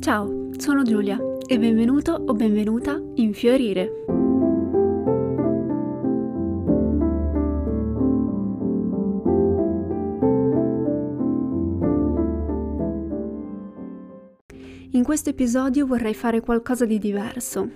Ciao, sono Giulia e benvenuto o benvenuta in Fiorire. In questo episodio vorrei fare qualcosa di diverso.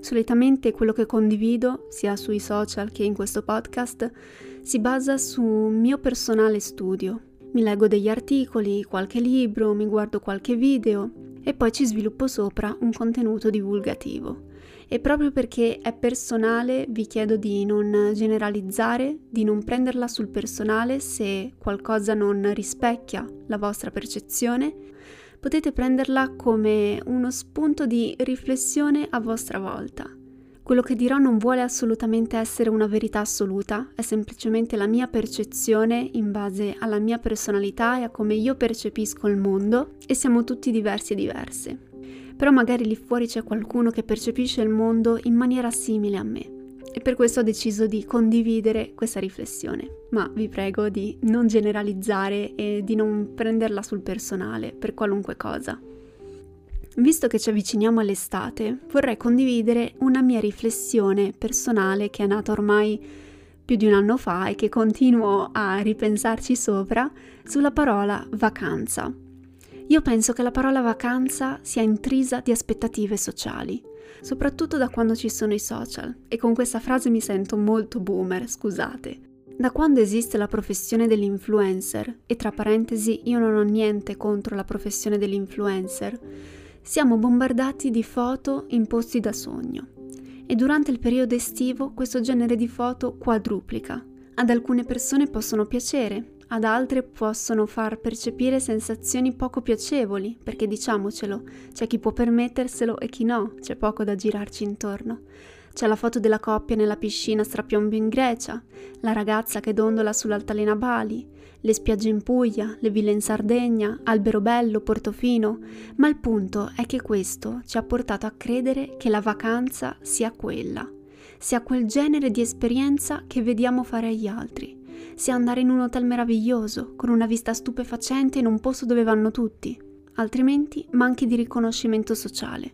Solitamente quello che condivido, sia sui social che in questo podcast, si basa su un mio personale studio. Mi leggo degli articoli, qualche libro, mi guardo qualche video e poi ci sviluppo sopra un contenuto divulgativo. E proprio perché è personale vi chiedo di non generalizzare, di non prenderla sul personale se qualcosa non rispecchia la vostra percezione, potete prenderla come uno spunto di riflessione a vostra volta. Quello che dirò non vuole assolutamente essere una verità assoluta, è semplicemente la mia percezione in base alla mia personalità e a come io percepisco il mondo e siamo tutti diversi e diverse. Però magari lì fuori c'è qualcuno che percepisce il mondo in maniera simile a me e per questo ho deciso di condividere questa riflessione. Ma vi prego di non generalizzare e di non prenderla sul personale per qualunque cosa. Visto che ci avviciniamo all'estate, vorrei condividere una mia riflessione personale che è nata ormai più di un anno fa e che continuo a ripensarci sopra sulla parola vacanza. Io penso che la parola vacanza sia intrisa di aspettative sociali, soprattutto da quando ci sono i social, e con questa frase mi sento molto boomer, scusate. Da quando esiste la professione dell'influencer, e tra parentesi io non ho niente contro la professione dell'influencer, siamo bombardati di foto in posti da sogno e durante il periodo estivo questo genere di foto quadruplica. Ad alcune persone possono piacere, ad altre possono far percepire sensazioni poco piacevoli, perché diciamocelo, c'è chi può permetterselo e chi no, c'è poco da girarci intorno. C'è la foto della coppia nella piscina strapiombo in Grecia, la ragazza che dondola sull'altalena Bali, le spiagge in Puglia, le ville in Sardegna, Alberobello, Portofino, ma il punto è che questo ci ha portato a credere che la vacanza sia quella, sia quel genere di esperienza che vediamo fare agli altri, sia andare in un hotel meraviglioso, con una vista stupefacente in un posto dove vanno tutti, altrimenti manchi di riconoscimento sociale.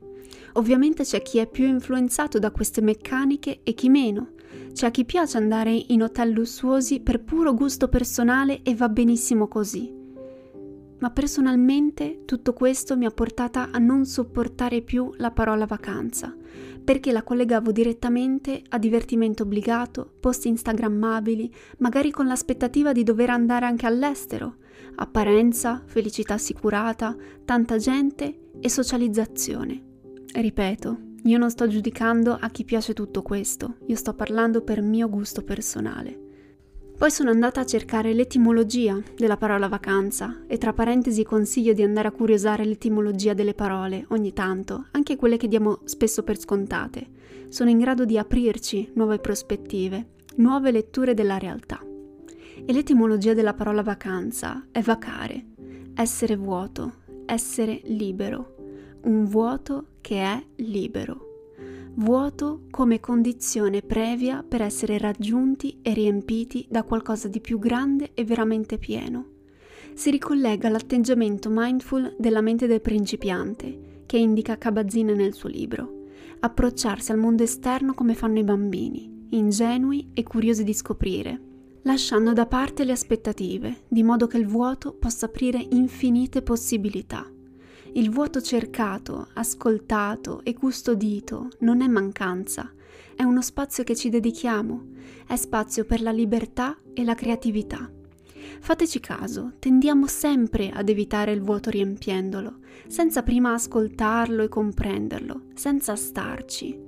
Ovviamente c'è chi è più influenzato da queste meccaniche e chi meno. C'è a chi piace andare in hotel lussuosi per puro gusto personale e va benissimo così. Ma personalmente tutto questo mi ha portata a non sopportare più la parola vacanza, perché la collegavo direttamente a divertimento obbligato, post instagrammabili, magari con l'aspettativa di dover andare anche all'estero, apparenza, felicità assicurata, tanta gente e socializzazione. Ripeto, io non sto giudicando a chi piace tutto questo, io sto parlando per mio gusto personale. Poi sono andata a cercare l'etimologia della parola vacanza e tra parentesi consiglio di andare a curiosare l'etimologia delle parole ogni tanto, anche quelle che diamo spesso per scontate. Sono in grado di aprirci nuove prospettive, nuove letture della realtà. E l'etimologia della parola vacanza è vacare, essere vuoto, essere libero, un vuoto che è libero. Vuoto come condizione previa per essere raggiunti e riempiti da qualcosa di più grande e veramente pieno. Si ricollega all'atteggiamento mindful della mente del principiante, che indica Kabat-Zinn nel suo libro. Approcciarsi al mondo esterno come fanno i bambini, ingenui e curiosi di scoprire, lasciando da parte le aspettative, di modo che il vuoto possa aprire infinite possibilità. Il vuoto cercato, ascoltato e custodito non è mancanza, è uno spazio che ci dedichiamo, è spazio per la libertà e la creatività. Fateci caso, tendiamo sempre ad evitare il vuoto riempiendolo, senza prima ascoltarlo e comprenderlo, senza starci.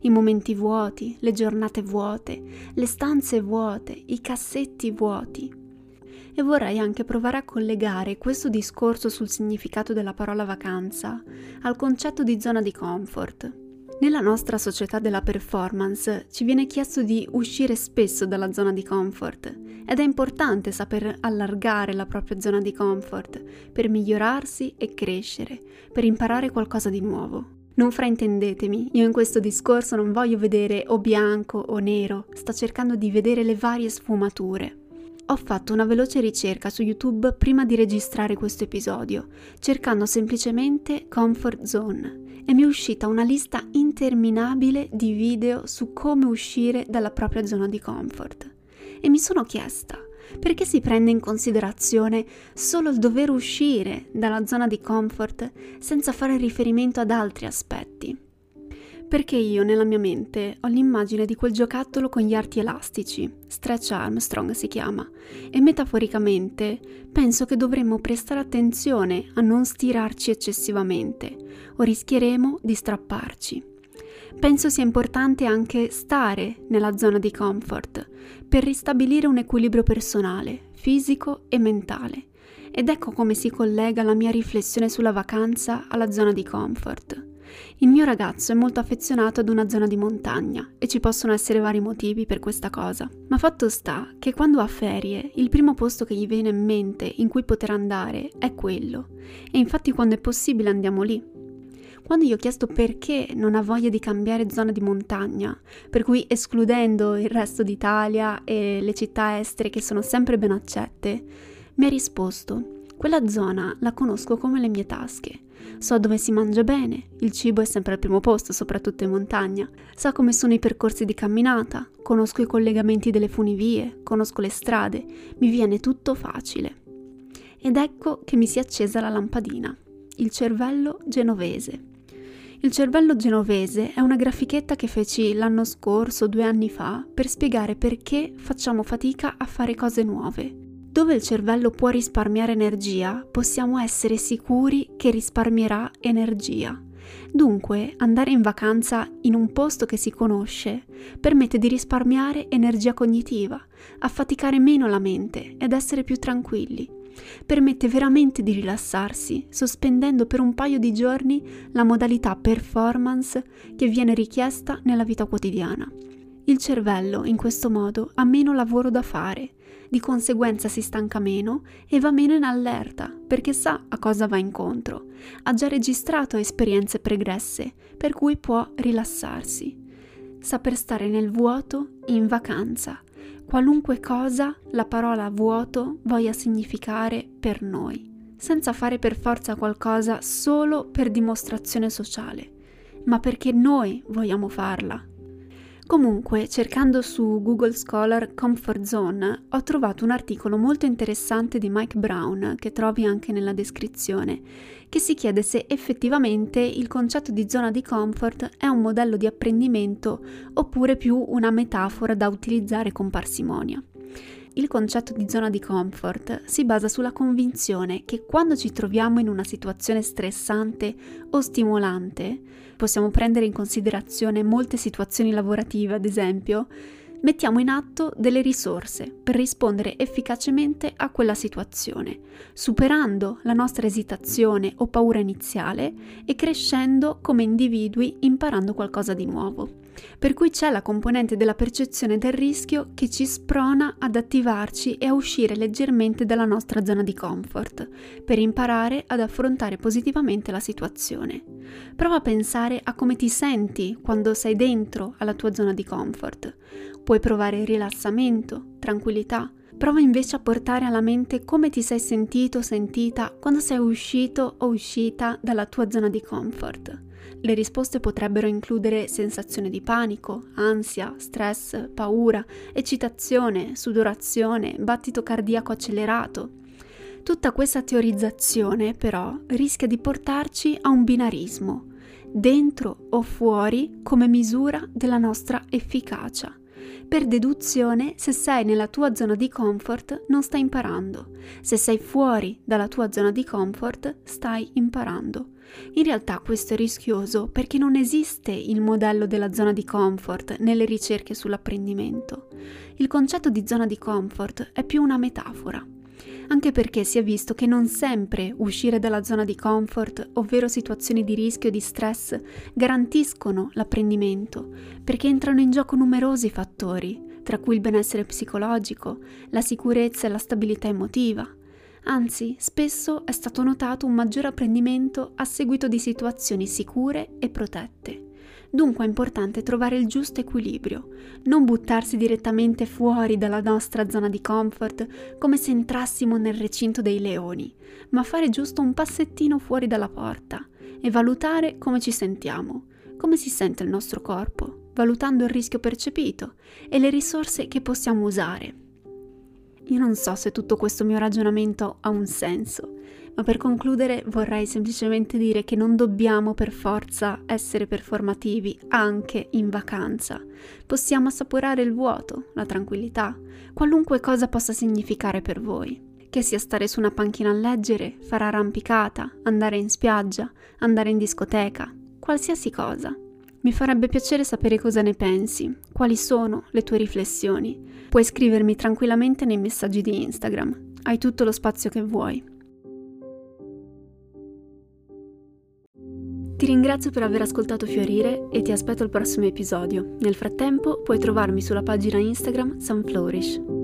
I momenti vuoti, le giornate vuote, le stanze vuote, i cassetti vuoti, e vorrei anche provare a collegare questo discorso sul significato della parola vacanza al concetto di zona di comfort. Nella nostra società della performance ci viene chiesto di uscire spesso dalla zona di comfort ed è importante saper allargare la propria zona di comfort per migliorarsi e crescere, per imparare qualcosa di nuovo. Non fraintendetemi, io in questo discorso non voglio vedere o bianco o nero, sto cercando di vedere le varie sfumature. Ho fatto una veloce ricerca su YouTube prima di registrare questo episodio, cercando semplicemente Comfort Zone e mi è uscita una lista interminabile di video su come uscire dalla propria zona di comfort. E mi sono chiesta, perché si prende in considerazione solo il dover uscire dalla zona di comfort senza fare riferimento ad altri aspetti? Perché io nella mia mente ho l'immagine di quel giocattolo con gli arti elastici, Stretch Armstrong si chiama, e metaforicamente penso che dovremmo prestare attenzione a non stirarci eccessivamente o rischieremo di strapparci. Penso sia importante anche stare nella zona di comfort per ristabilire un equilibrio personale, fisico e mentale. Ed ecco come si collega la mia riflessione sulla vacanza alla zona di comfort. Il mio ragazzo è molto affezionato ad una zona di montagna e ci possono essere vari motivi per questa cosa. Ma fatto sta che quando ha ferie, il primo posto che gli viene in mente in cui poter andare è quello. E infatti quando è possibile andiamo lì. Quando gli ho chiesto perché non ha voglia di cambiare zona di montagna, per cui escludendo il resto d'Italia e le città estere che sono sempre ben accette, mi ha risposto quella zona la conosco come le mie tasche. So dove si mangia bene, il cibo è sempre al primo posto, soprattutto in montagna. So come sono i percorsi di camminata, conosco i collegamenti delle funivie, conosco le strade, mi viene tutto facile. Ed ecco che mi si è accesa la lampadina, il cervello genovese. Il cervello genovese è una grafichetta che feci l'anno scorso, due anni fa, per spiegare perché facciamo fatica a fare cose nuove. Dove il cervello può risparmiare energia, possiamo essere sicuri che risparmierà energia. Dunque, andare in vacanza in un posto che si conosce permette di risparmiare energia cognitiva, affaticare meno la mente ed essere più tranquilli permette veramente di rilassarsi, sospendendo per un paio di giorni la modalità performance che viene richiesta nella vita quotidiana. Il cervello, in questo modo, ha meno lavoro da fare, di conseguenza si stanca meno e va meno in allerta, perché sa a cosa va incontro, ha già registrato esperienze pregresse, per cui può rilassarsi. Saper stare nel vuoto in vacanza, qualunque cosa la parola vuoto voglia significare per noi, senza fare per forza qualcosa solo per dimostrazione sociale, ma perché noi vogliamo farla Comunque, cercando su Google Scholar Comfort Zone, ho trovato un articolo molto interessante di Mike Brown, che trovi anche nella descrizione, che si chiede se effettivamente il concetto di zona di comfort è un modello di apprendimento oppure più una metafora da utilizzare con parsimonia. Il concetto di zona di comfort si basa sulla convinzione che quando ci troviamo in una situazione stressante o stimolante, possiamo prendere in considerazione molte situazioni lavorative, ad esempio, mettiamo in atto delle risorse per rispondere efficacemente a quella situazione, superando la nostra esitazione o paura iniziale e crescendo come individui imparando qualcosa di nuovo. Per cui c'è la componente della percezione del rischio che ci sprona ad attivarci e a uscire leggermente dalla nostra zona di comfort, per imparare ad affrontare positivamente la situazione. Prova a pensare a come ti senti quando sei dentro alla tua zona di comfort. Puoi provare rilassamento, tranquillità. Prova invece a portare alla mente come ti sei sentito o sentita quando sei uscito o uscita dalla tua zona di comfort. Le risposte potrebbero includere sensazione di panico, ansia, stress, paura, eccitazione, sudorazione, battito cardiaco accelerato. Tutta questa teorizzazione però rischia di portarci a un binarismo, dentro o fuori come misura della nostra efficacia. Per deduzione, se sei nella tua zona di comfort, non stai imparando. Se sei fuori dalla tua zona di comfort, stai imparando. In realtà questo è rischioso perché non esiste il modello della zona di comfort nelle ricerche sull'apprendimento. Il concetto di zona di comfort è più una metafora anche perché si è visto che non sempre uscire dalla zona di comfort, ovvero situazioni di rischio e di stress, garantiscono l'apprendimento, perché entrano in gioco numerosi fattori, tra cui il benessere psicologico, la sicurezza e la stabilità emotiva. Anzi, spesso è stato notato un maggior apprendimento a seguito di situazioni sicure e protette. Dunque è importante trovare il giusto equilibrio, non buttarsi direttamente fuori dalla nostra zona di comfort come se entrassimo nel recinto dei leoni, ma fare giusto un passettino fuori dalla porta e valutare come ci sentiamo, come si sente il nostro corpo, valutando il rischio percepito e le risorse che possiamo usare. Io non so se tutto questo mio ragionamento ha un senso, ma per concludere vorrei semplicemente dire che non dobbiamo per forza essere performativi anche in vacanza. Possiamo assaporare il vuoto, la tranquillità, qualunque cosa possa significare per voi. Che sia stare su una panchina a leggere, fare arrampicata, andare in spiaggia, andare in discoteca, qualsiasi cosa. Mi farebbe piacere sapere cosa ne pensi, quali sono le tue riflessioni. Puoi scrivermi tranquillamente nei messaggi di Instagram. Hai tutto lo spazio che vuoi. Ti ringrazio per aver ascoltato Fiorire e ti aspetto al prossimo episodio. Nel frattempo puoi trovarmi sulla pagina Instagram Sunflourish.